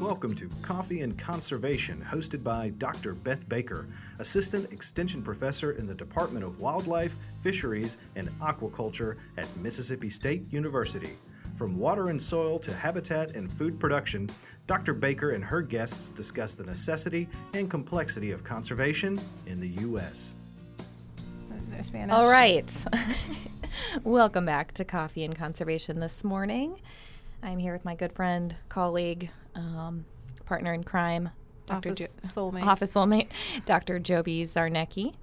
Welcome to Coffee and Conservation, hosted by Dr. Beth Baker, Assistant Extension Professor in the Department of Wildlife, Fisheries, and Aquaculture at Mississippi State University. From water and soil to habitat and food production, Dr. Baker and her guests discuss the necessity and complexity of conservation in the U.S. No Spanish. All right. Welcome back to Coffee and Conservation this morning. I'm here with my good friend, colleague, um, partner in crime, Dr. Office soulmate. Office soulmate, Dr. Joby Czarnecki.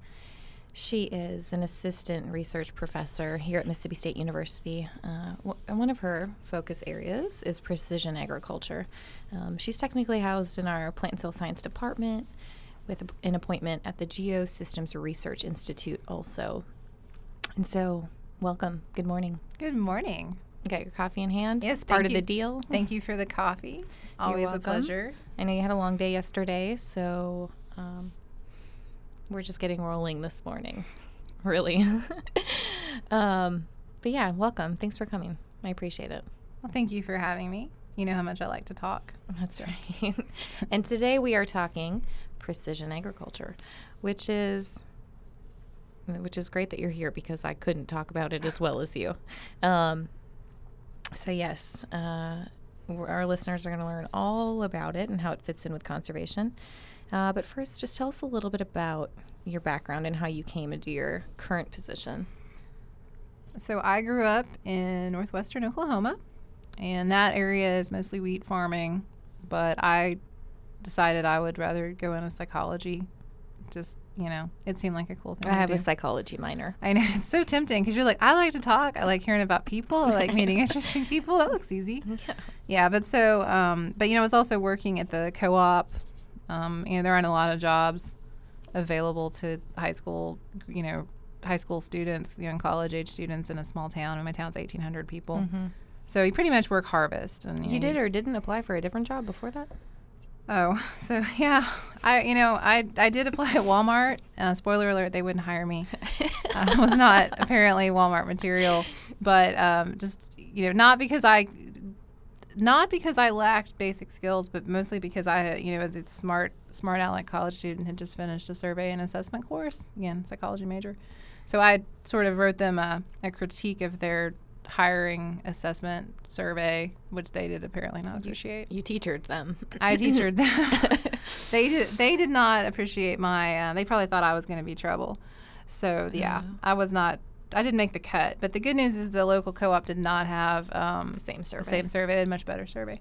She is an assistant research professor here at Mississippi State University. Uh, w- and one of her focus areas is precision agriculture. Um, she's technically housed in our plant and soil science department with a- an appointment at the Geosystems Research Institute also. And so, welcome. Good morning. Good morning. Got your coffee in hand? Yes, Part of you. the deal. Thank you for the coffee. Always a pleasure. I know you had a long day yesterday, so um, we're just getting rolling this morning, really. um, but yeah, welcome. Thanks for coming. I appreciate it. Well, thank you for having me. You know how much I like to talk. That's right. and today we are talking precision agriculture, which is which is great that you're here because I couldn't talk about it as well as you. Um, so yes, uh, our listeners are going to learn all about it and how it fits in with conservation. Uh, but first, just tell us a little bit about your background and how you came into your current position. So I grew up in northwestern Oklahoma, and that area is mostly wheat farming. But I decided I would rather go into psychology. Just you know, it seemed like a cool thing. I have a psychology minor. I know it's so tempting because you're like, I like to talk. I like hearing about people. I like meeting interesting people. That looks easy. Yeah. Yeah, but so, um, but you know, I was also working at the co-op. Um, you know, there aren't a lot of jobs available to high school, you know, high school students, young college age students in a small town. And my town's 1,800 people. Mhm. So you pretty much work harvest. And You know, did or didn't apply for a different job before that? Oh, so yeah, I you know I I did apply at Walmart. Uh, spoiler alert: they wouldn't hire me. uh, I was not apparently Walmart material, but um, just you know not because I not because I lacked basic skills, but mostly because I you know as a smart smart aleck college student had just finished a survey and assessment course again psychology major, so I sort of wrote them a, a critique of their hiring assessment survey, which they did apparently not appreciate. You teachered them. I teachered them. they did. They did not appreciate my. Uh, they probably thought I was going to be trouble. So yeah. I was not. I didn't make the cut. But the good news is the local co-op did not have um, the same survey. the same survey. A much better survey.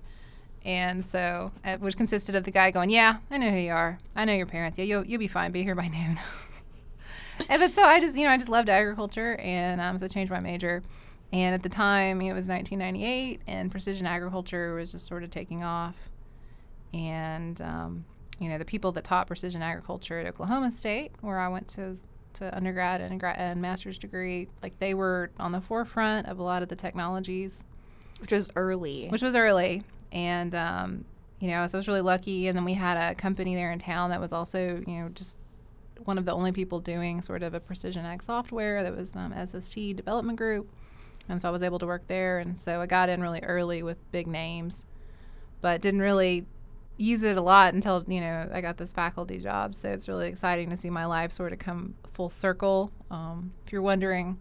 And so, uh, which consisted of the guy going, "Yeah, I know who you are. I know your parents. Yeah, you'll you'll be fine. Be here by noon." and but so I just you know I just loved agriculture and um, so I changed my major. And at the time, it was 1998, and precision agriculture was just sort of taking off. And um, you know, the people that taught precision agriculture at Oklahoma State, where I went to to undergrad and gra- and master's degree, like they were on the forefront of a lot of the technologies which was early. which was early. And, um, you know, so I was really lucky. And then we had a company there in town that was also, you know, just one of the only people doing sort of a precision ag software that was um, SST development group. And so I was able to work there. And so I got in really early with big names, but didn't really use it a lot until, you know, I got this faculty job. So it's really exciting to see my life sort of come full circle. Um, if you're wondering,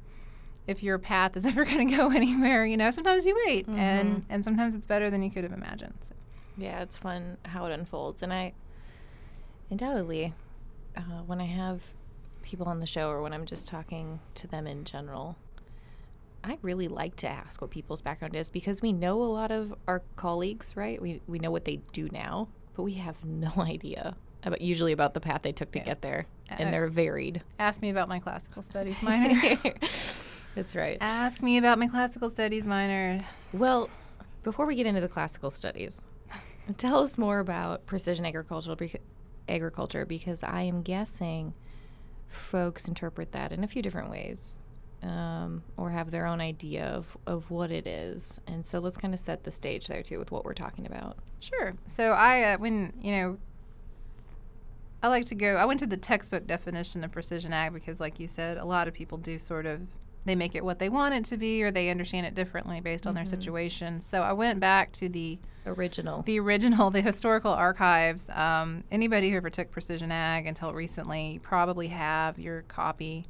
if your path is ever going to go anywhere, you know, sometimes you wait, and and sometimes it's better than you could have imagined. So. yeah, it's fun how it unfolds. And I undoubtedly, uh, when I have people on the show or when I'm just talking to them in general, I really like to ask what people's background is because we know a lot of our colleagues, right? We we know what they do now, but we have no idea about usually about the path they took to Yeah. get there, Uh, and they're varied. Ask me about my classical studies minor. That's right. Ask me about my classical studies minor. Well, before we get into the classical studies, tell us more about precision agricultural bec- agriculture because I am guessing folks interpret that in a few different ways um, or have their own idea of, of what it is. And so let's kind of set the stage there too with what we're talking about. Sure. So I, uh, when you know, I like to go. I went to the textbook definition of precision ag because, like you said, a lot of people do sort of they make it what they want it to be or they understand it differently based on their situation. So I went back to the Original. the original, the historical archives. Um, anybody who ever took Precision Ag until recently probably have your copy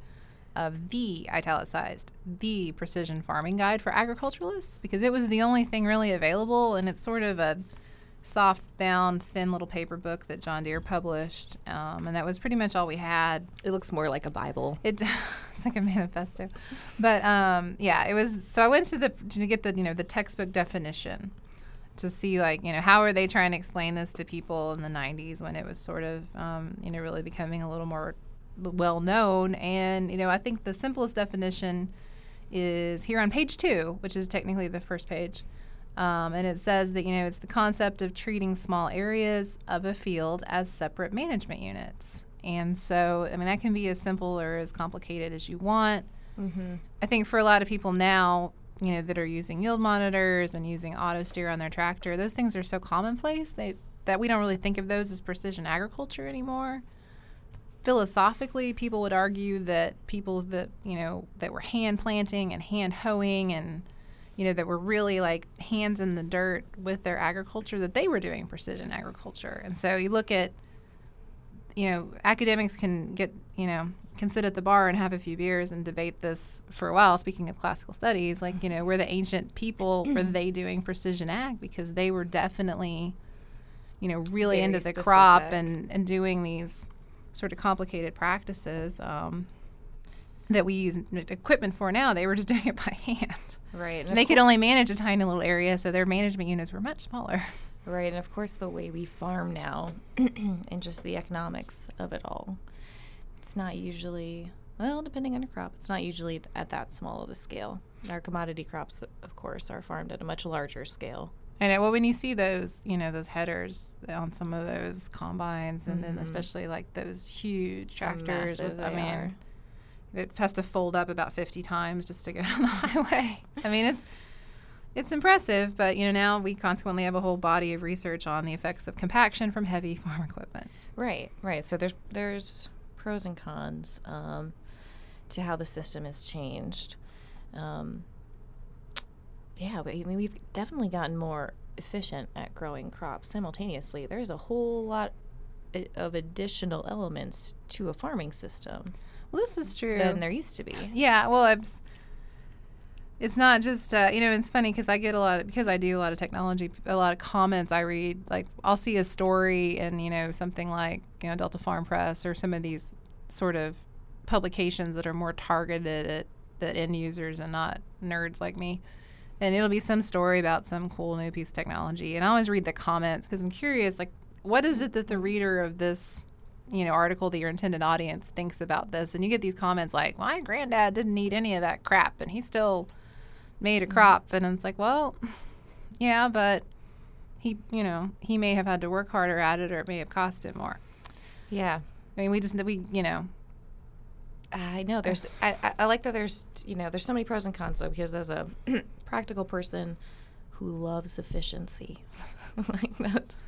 of the italicized, the Precision Farming Guide for Agriculturalists because it was the only thing really available, and it's sort of a soft bound, thin little paper book that John Deere published, um, and that was pretty much all we had. It looks more like a Bible. It, it's like a manifesto, but um, yeah, it was. So I went to the to get the you know the textbook definition to see like you know how are they trying to explain this to people in the 90s when it was sort of um, you know really becoming a little more well known and you know i think the simplest definition is here on page two which is technically the first page um, and it says that you know it's the concept of treating small areas of a field as separate management units. And so i mean that can be as simple or as complicated as you want. I think for a lot of people now you know that are using yield monitors and using auto steer on their tractor those things are so commonplace they that we don't really think of those as precision agriculture anymore philosophically people would argue that people that you know that were hand planting and hand hoeing and you know that were really like hands in the dirt with their agriculture that they were doing precision agriculture. And so you look at you know academics can get you know can sit at the bar and have a few beers and debate this for a while speaking of classical studies like you know were the ancient people were mm. they doing precision ag? Because they were definitely you know really Very into the crop and and doing these sort of complicated practices um, that we use equipment for now they were just doing it by hand Right. And and they could only manage a tiny little area so their management units were much smaller Right, and of course, the way we farm now and just the economics of it all, it's not usually, well, depending on your crop, it's not usually at that small of a scale. Our commodity crops, of course, are farmed at a much larger scale. I know. Well, when you see those, you know, those headers on some of those combines, and then Mhm. especially like those huge tractors, with, I mean, are. it has to fold up about fifty times just to go down the highway. I mean, it's it's impressive, but you know, now we consequently have a whole body of research on the effects of compaction from heavy farm equipment. Right, right. So there's there's pros and cons um, to how the system has changed. Um, yeah, but I mean we've definitely gotten more efficient at growing crops simultaneously. There's a whole lot of additional elements to a farming system Well, this is true. than there used to be. Yeah, well, it's it's not just uh, you know it's funny because I get a lot of, because I do a lot of technology, a lot of comments I read. Like I'll see a story and you know something like you know Delta Farm Press or some of these sort of publications that are more targeted at the end users and not nerds like me. And it'll be some story about some cool new piece of technology, and I always read the comments because I'm curious, like what is it that the reader of this you know article that your intended audience thinks about this? And you get these comments like my granddad didn't need any of that crap and he still made a mm-hmm. crop. And it's like well yeah but he you know he may have had to work harder at it or it may have cost him more. Yeah, i mean we just we you know. I know there's. I, I, like that there's. You know, there's so many pros and cons though, because as a practical person who loves efficiency, like that's.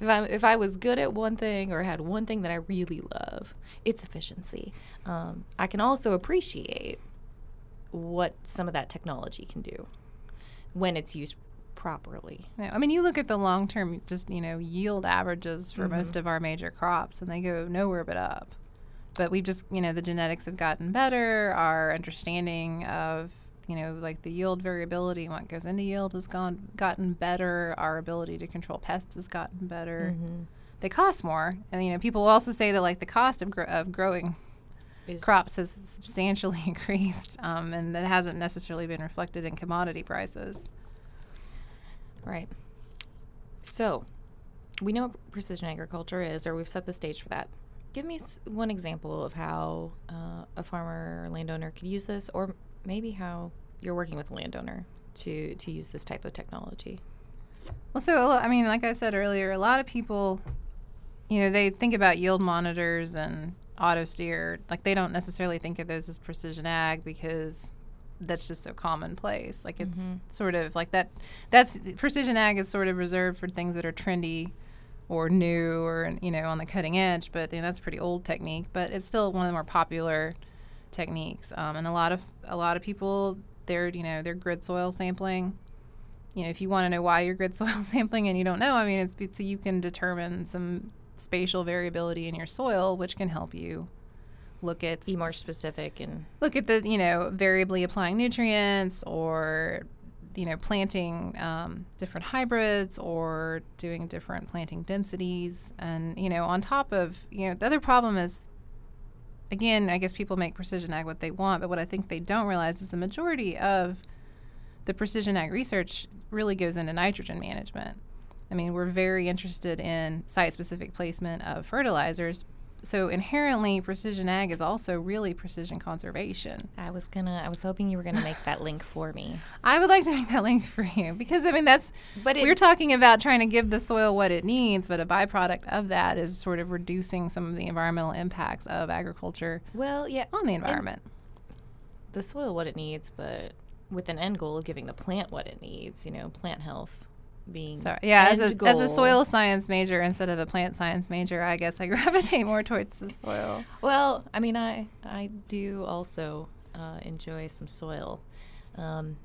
If I if I was good at one thing or had one thing that I really love, it's efficiency. Um, I can also appreciate what some of that technology can do when it's used properly. i mean you look at the long term just you know yield averages for most of our major crops and they go nowhere but up but we've just you know the genetics have gotten better our understanding of you know like the yield variability and what goes into yield has gone gotten better. Our ability to control pests has gotten better. They cost more. And you know people will also say that like the cost of, gro- of growing Is- crops has substantially increased um, and that hasn't necessarily been reflected in commodity prices. Right. So, we know what precision agriculture is, or we've set the stage for that. Give me s- one example of how uh, a farmer or landowner could use this, or maybe how you're working with a landowner to, to use this type of technology. Well, so I mean, like I said earlier, a lot of people, you know, they think about yield monitors and auto steer. Like they don't necessarily think of those as precision ag because that's just so commonplace. Like it's sort of like that. That's precision ag is sort of reserved for things that are trendy or new or you know on the cutting edge. But you know, that's a pretty old technique. But it's still one of the more popular techniques. Um, and a lot of a lot of people they're you know they're grid soil sampling. You know, if you want to know why you're grid soil sampling and you don't know, I mean, it's, you can determine some spatial variability in your soil, which can help you look at Be more specific and look at the you know variably applying nutrients or you know planting um, different hybrids or doing different planting densities and you know on top of you know the other problem is again i guess people make precision ag what they want but what i think they don't realize is the majority of the precision ag research really goes into nitrogen management. I mean we're very interested in site specific placement of fertilizers so inherently precision ag is also really precision conservation I was gonna I was hoping you were gonna make that link for me. i would like to make that link for you because i mean that's But it, we're talking about trying to give the soil what it needs but a byproduct of that is sort of reducing some of the environmental impacts of agriculture well, yeah, on the environment the soil what it needs, but with an end goal of giving the plant what it needs. You know, plant health being so yeah as a, as a soil science major instead of a plant science major i guess i gravitate more towards the soil Well, I mean, I I do also uh, enjoy some soil, um,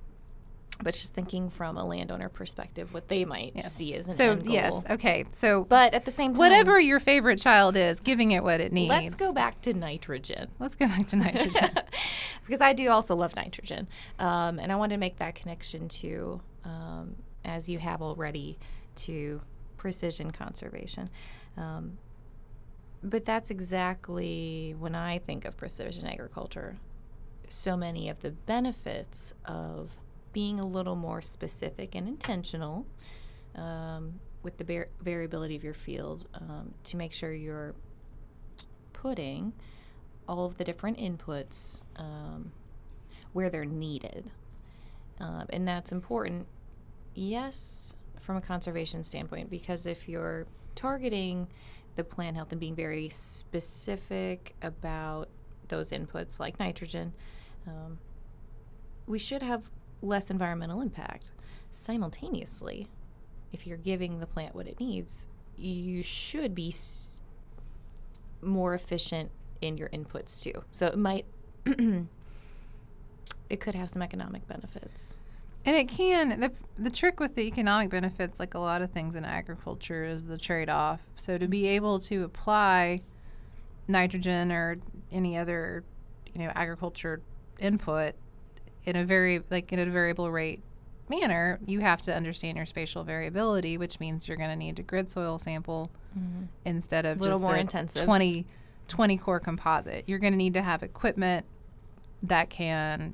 but just thinking from a landowner perspective, what they might Yes. see as an so yes okay so But at the same time, whatever your favorite child is giving it what it needs Let's go back to nitrogen. let's go back to nitrogen because I do also love nitrogen. Um, and I wanted to make that connection to, um, as you have already, to precision conservation. Um, but that's exactly when I think of precision agriculture. So many of the benefits of being a little more specific and intentional um, with the var- variability of your field um, to make sure you're putting all of the different inputs um, where they're needed. Um, and that's important, yes, from a conservation standpoint, because if you're targeting the plant health and being very specific about those inputs like nitrogen, um, we should have less environmental impact. Simultaneously, if you're giving the plant what it needs, you should be s- more efficient in your inputs too. So it might it could have some economic benefits. And it can the the trick with the economic benefits, like a lot of things in agriculture, is the trade off. So to be mm-hmm. able to apply nitrogen or any other, you know, agriculture input in a very like in a variable rate manner, you have to understand your spatial variability, which means you're going to need to grid soil sample mm-hmm. instead of a Little just more a intensive. 20, 20 core composite. You're going to need to have equipment that can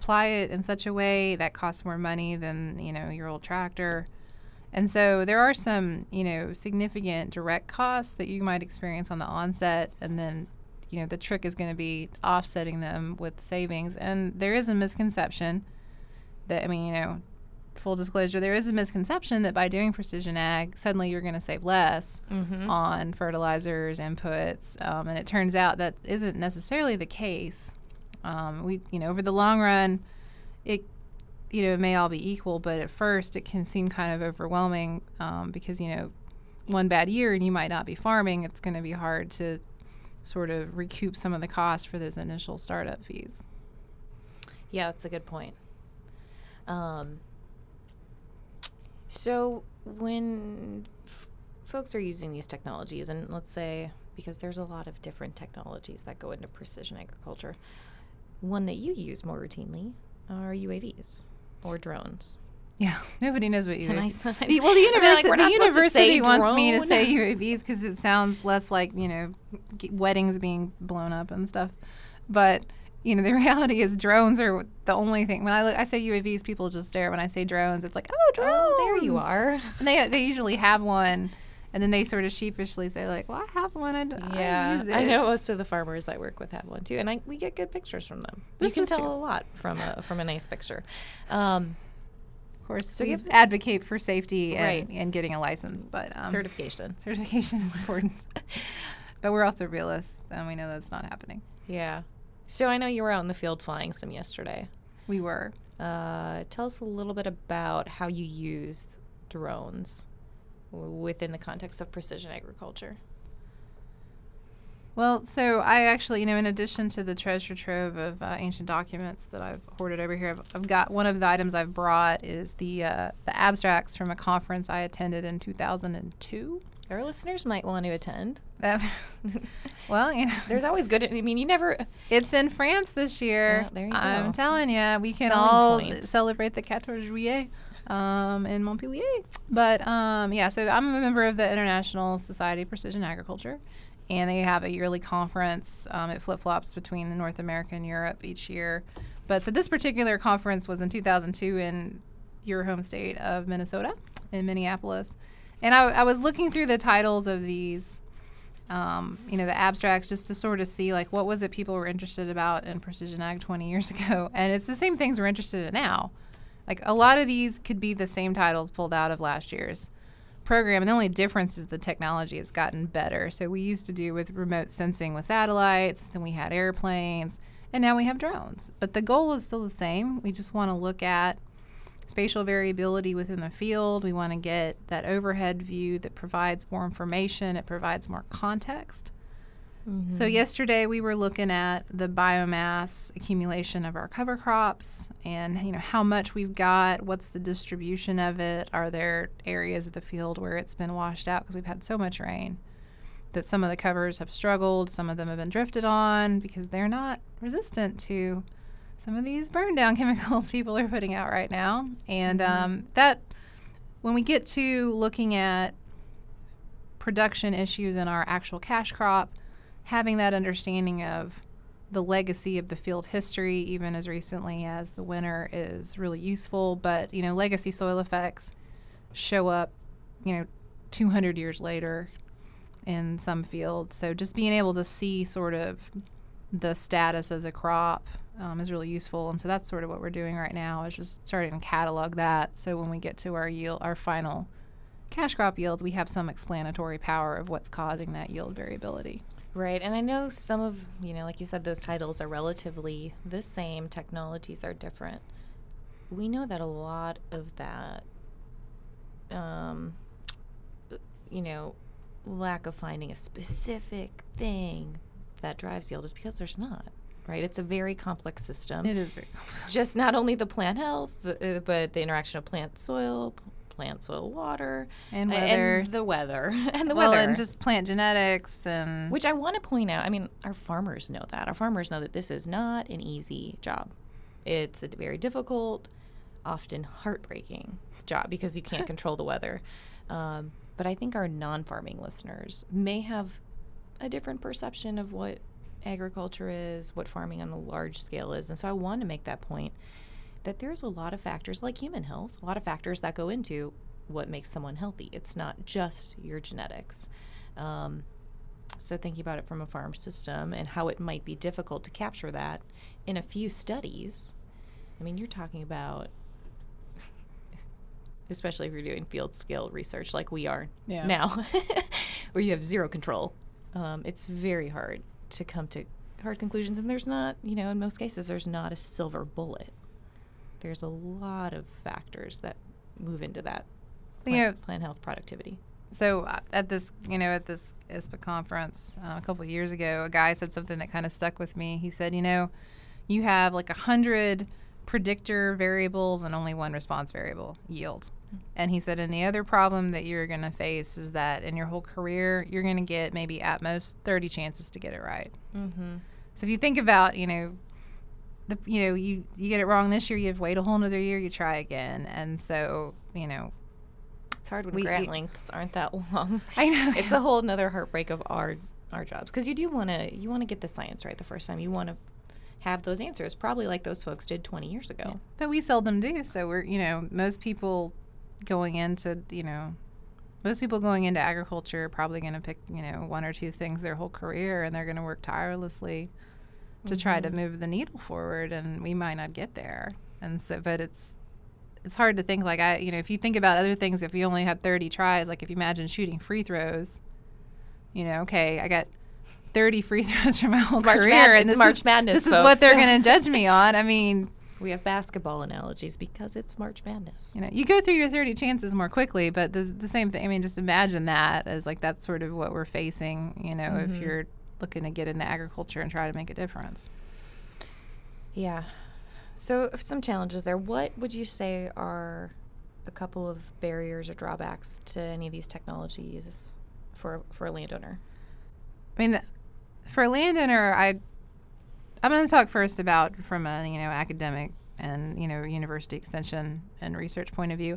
apply it in such a way that costs more money than you know your old tractor. And so there are some you know significant direct costs that you might experience on the onset and then you know the trick is going to be offsetting them with savings. And there is a misconception that i mean you know full disclosure there is a misconception that by doing precision ag suddenly you're going to save less on fertilizers inputs um, and it turns out that isn't necessarily the case um, we you know over the long run it you know it may all be equal but at first it can seem kind of overwhelming um, because you know one bad year and you might not be farming it's going to be hard to sort of recoup some of the cost for those initial startup fees Yeah, that's a good point. Um, so when f- folks are using these technologies, and let's say because there's a lot of different technologies that go into precision agriculture, one that you use more routinely are UAVs or drones. yeah nobody knows what Can I UAVs? The- well, the like, university, we're the not supposed to university wants me to say UAVs because it sounds less like you know g- weddings being blown up and stuff. But you know, the reality is drones are the only thing. When I look, I say UAVs, people just stare. When I say drones, it's like, oh, drones. Oh, there you are. And they they usually have one, and then they sort of sheepishly say like, well, I have one. I, d- I Yeah, use it. I know most of the farmers I work with have one too, and I, we get good pictures from them. This you can tell true. a lot from a from a nice picture. Um, Of course, So we advocate for safety and, Right. and getting a license, but um, certification. certification is important. but we're also realists, and we know that's not happening. Yeah. So I know you were out in the field flying some yesterday. We were. Uh, tell us a little bit about how you use drones within the context of precision agriculture. Well, so I actually, you know, in addition to the treasure trove of uh, ancient documents that I've hoarded over here, I've, I've, got one of the items I've brought is the uh, the abstracts from a conference I attended in 2002. Our listeners might want to attend. That, well, you know, there's always good. I mean, you never. It's in France this year. Yeah, there you I'm go. telling you, we can Selling all point. celebrate the 14 Juillet um, in Montpellier. But um, yeah, so I'm a member of the International Society of Precision Agriculture, and they have a yearly conference. Um, it flip flops between North America and Europe each year. But so this particular conference was in 2002 in your home state of Minnesota, in Minneapolis. And I, I was looking through the titles of these um, you know, the abstracts just to sort of see like what was it people were interested about in precision ag 20 years ago. And it's the same things we're interested in now. Like a lot of these could be the same titles pulled out of last year's program. And the only difference is the technology has gotten better. So we used to do with remote sensing with satellites, then we had airplanes, and now we have drones. But the goal is still the same. We just want to look at spatial variability within the field. We want to get that overhead view that provides more information, it provides more context. So yesterday we were looking at the biomass accumulation of our cover crops and you know how much we've got, what's the distribution of it, are there areas of the field where it's been washed out because we've had so much rain that some of the covers have struggled, some of them have been drifted on because they're not resistant to some of these burn down chemicals people are putting out right now. And um, that, when we get to looking at production issues in our actual cash crop, having that understanding of the legacy of the field history, even as recently as the winter, is really useful. But, you know, legacy soil effects show up, you know, 200 years later in some fields. So just being able to see sort of the status of the crop um, is really useful. And so that's sort of what we're doing right now is just starting to catalog that. So when we get to our yield, our final cash crop yields, we have some explanatory power of what's causing that yield variability. Right, and I know some of you know, like you said, those titles are relatively the same. Technologies are different. We know that a lot of that, um, you know, lack of finding a specific thing that drives yield is because there's not. Right, it's a very complex system. It is very complex. just not only the plant health, uh, but the interaction of plant soil, plant soil water, And weather. the weather, and the well, weather. and just plant genetics and Which I want to point out. I mean, our farmers know that. Our farmers know that this is not an easy job. It's a very difficult, often heartbreaking job because you can't control the weather. Um, but I think our non farming listeners may have a different perception of what agriculture is, what farming on a large scale is. And so I want to make that point that there's a lot of factors like human health, a lot of factors that go into what makes someone healthy. It's not just your genetics. Um, so thinking about it from a farm system and how it might be difficult to capture that in a few studies. I mean, you're talking about, especially if you're doing field scale research like we are Yeah. now, where you have zero control. Um, it's very hard to come to hard conclusions, and there's not, you know, in most cases, there's not a silver bullet. There's a lot of factors that move into that You plant, know- plant health productivity. so uh, at this, you know, at this ISPA conference uh, a couple of years ago, a guy said something that kind of stuck with me. He said, you know, you have like a hundred predictor variables and only one response variable, yield. And he said, and the other problem that you're going to face is that in your whole career, you're going to get maybe at most 30 chances to get it right. Mm-hmm. So if you think about, you know, the you know you you get it wrong this year, you have to wait a whole another year, you try again, and so you know, It's hard when We- grant we- lengths aren't that long. I know it's a whole nother heartbreak of our our jobs because you do want to you want to get the science right the first time. You want to have those answers, probably like those folks did 20 years ago. that we seldom do. So we're you know most people going into you know most people going into agriculture are probably going to pick you know one or two things their whole career, and they're going to work tirelessly to try to mm-hmm. move the needle forward, and we might not get there. And so, but it's it's hard to think like I you know if you think about other things, if you only had 30 tries, like if you imagine shooting free throws, you know, okay, I got 30 free throws from my whole March career, and this March is, Madness, This is what they're going to judge me on. I mean, We have basketball analogies because it's March Madness. you know, you go through your 30 chances more quickly, but the, the same thing. I mean, just imagine that as like that's sort of what we're facing. You know, if mm-hmm. you're looking to get into agriculture and try to make a difference. Yeah. So some challenges there. What would you say are a couple of barriers or drawbacks to any of these technologies for for a landowner? I mean, for a landowner, I I'm going to talk first about from a you know academic and you know university extension and research point of view.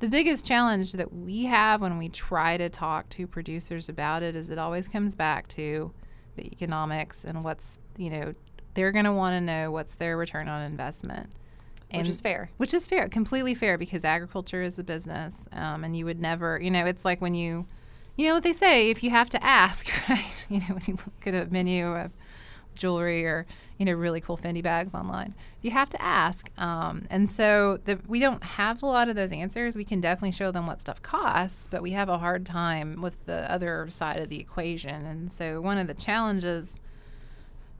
The biggest challenge that we have when we try to talk to producers about it is it always comes back to the economics and what's you know they're going to want to know what's their return on investment. And which is fair. Which is fair, completely fair, because agriculture is a business, um, and you would never, you know, it's like when you, you know what they say, if you have to ask, right? You know, when you look at a menu of jewelry or you know really cool Fendi bags online, you have to ask. Um, and so the, we don't have a lot of those answers. We can definitely show them what stuff costs, but we have a hard time with the other side of the equation. And so one of the challenges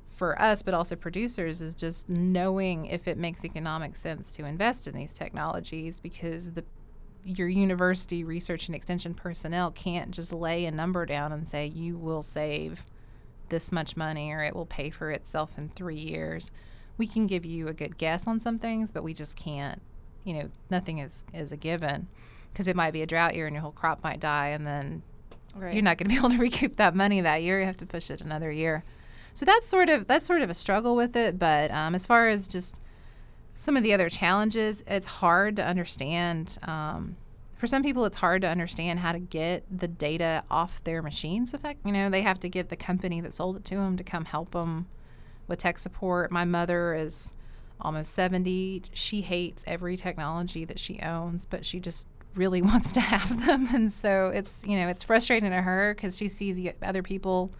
for us, but also producers, is just knowing if it makes economic sense to invest in these technologies because the your university research and extension personnel can't just lay a number down and say you will save this much money or it will pay for itself in three years. We can give you a good guess on some things, but we just can't, you know, nothing is, is a given because it might be a drought year and your whole crop might die and then right. you're not going to be able to recoup that money that year. You have to push it another year. So that's sort of that's sort of a struggle with it. But um, as far as just some of the other challenges, it's hard to understand. Um, for some people, it's hard to understand how to get the data off their machines. Effect, you know, they have to get the company that sold it to them to come help them with tech support. My mother is almost 70. She hates every technology that she owns, but she just really wants to have them. And so it's, you know, it's frustrating to her because she sees other people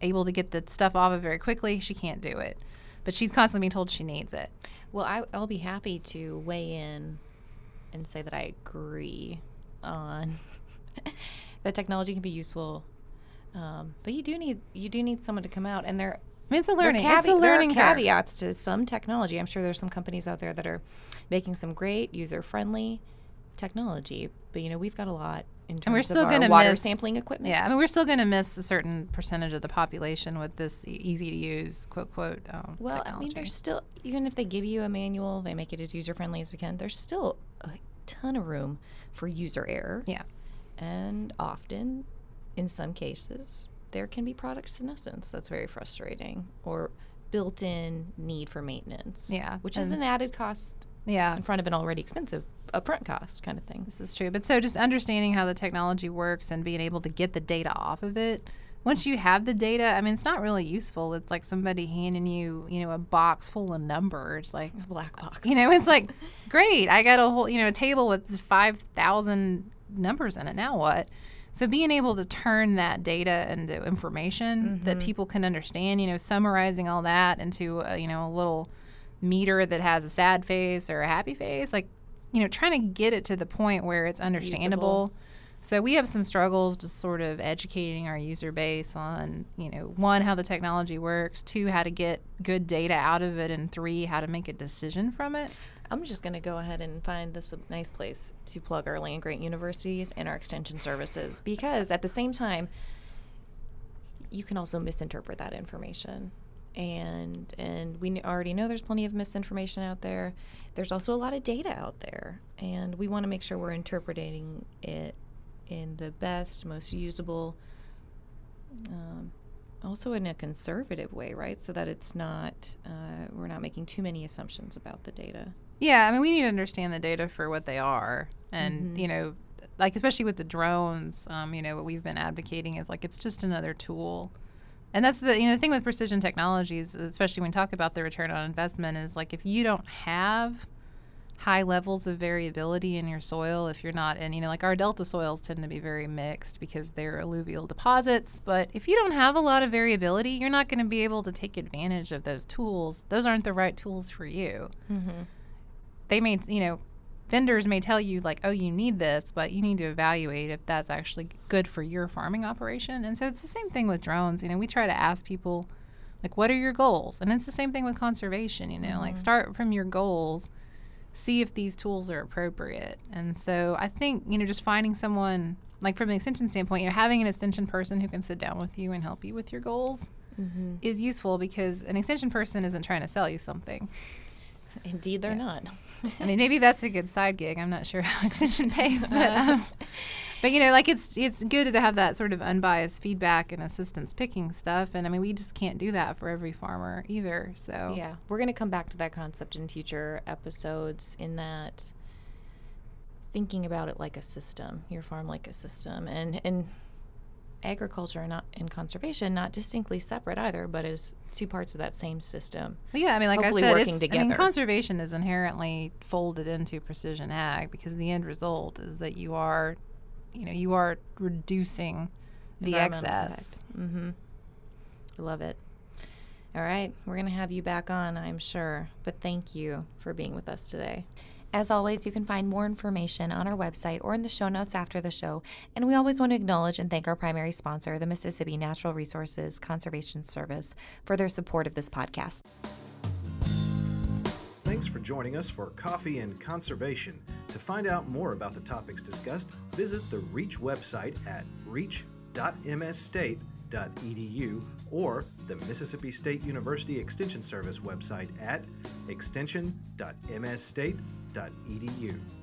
able to get the stuff off of very quickly, she can't do it. But she's constantly being told she needs it. Well, I, I'll be happy to weigh in and say that I agree on that technology can be useful, um, but you do need you do need someone to come out and there. I mean, it's a learning. It's a learning there are caveats to some technology. I'm sure there's some companies out there that are making some great user friendly technology, but you know we've got a lot and we're still going to water miss, sampling equipment. Yeah, I mean we're still going to miss a certain percentage of the population with this easy to use quote quote. Um, well, technology. I mean there's still even if they give you a manual, they make it as user friendly as we can. There's still a ton of room for user error. Yeah, and often, in some cases, there can be product senescence that's very frustrating or built-in need for maintenance. Yeah, which is an added cost. Yeah, in front of an already expensive upfront cost kind of thing. This is true. But so just understanding how the technology works and being able to get the data off of it. Once you have the data, I mean, it's not really useful. It's like somebody handing you, you know, a box full of numbers, like a black box. You know, it's like, great, I got a whole, you know, a table with five thousand numbers in it. Now what? So being able to turn that data into information mm-hmm. that people can understand, you know, summarizing all that into, a, you know, a little meter that has a sad face or a happy face, like you know, trying to get it to the point where it's understandable. Usable. So we have some struggles just sort of educating our user base on, you know, one, how the technology works, two, how to get good data out of it, and three, how to make a decision from it. I'm just going to go ahead and find this a nice place to plug our land grant universities and our extension services because at the same time, you can also misinterpret that information and and we already know there's plenty of misinformation out there. There's also a lot of data out there, and we want to make sure we're interpreting it in the best, most usable, um, also in a conservative way, right? So that it's not uh, we're not making too many assumptions about the data. Yeah, I mean we need to understand the data for what they are, and mm-hmm. you know, like especially with the drones, um, you know, what we've been advocating is like it's just another tool and that's the you know the thing with precision technologies, especially when we talk about the return on investment, is like if you don't have high levels of variability in your soil, if you're not in you know like our delta soils tend to be very mixed because they're alluvial deposits, but if you don't have a lot of variability, you're not going to be able to take advantage of those tools. Those aren't the right tools for you. Mm-hmm. They may you know vendors may tell you like oh you need this but you need to evaluate if that's actually good for your farming operation and so it's the same thing with drones you know we try to ask people like what are your goals and it's the same thing with conservation you know mm-hmm. like start from your goals see if these tools are appropriate and so i think you know just finding someone like from an extension standpoint, you know, having an extension person who can sit down with you and help you with your goals Mm-hmm. is useful because an extension person isn't trying to sell you something. Indeed, they're not. I mean, maybe that's a good side gig. I'm not sure how extension pays, but um, but you know, like it's it's good to have that sort of unbiased feedback and assistance picking stuff. And I mean, we just can't do that for every farmer either. So Yeah, we're going to come back to that concept in future episodes. In that, thinking about it like a system, your farm like a system, and and agriculture not and conservation not distinctly separate either, but as two parts of that same system. Yeah, I mean, like I said, working it's, I mean, conservation is inherently folded into precision ag because the end result is that you are, you know, you are reducing the excess. Mm-hmm. I love it. All right, we're going to have you back on, I'm sure. But thank you for being with us today. As always, you can find more information on our website or in the show notes after the show. And we always want to acknowledge and thank our primary sponsor, the Mississippi Natural Resources Conservation Service, for their support of this podcast. Thanks for joining us for Coffee and Conservation. To find out more about the topics discussed, visit the REACH website at reach.msstate.edu or the Mississippi State University Extension Service website at extension.msstate.edu western.edu.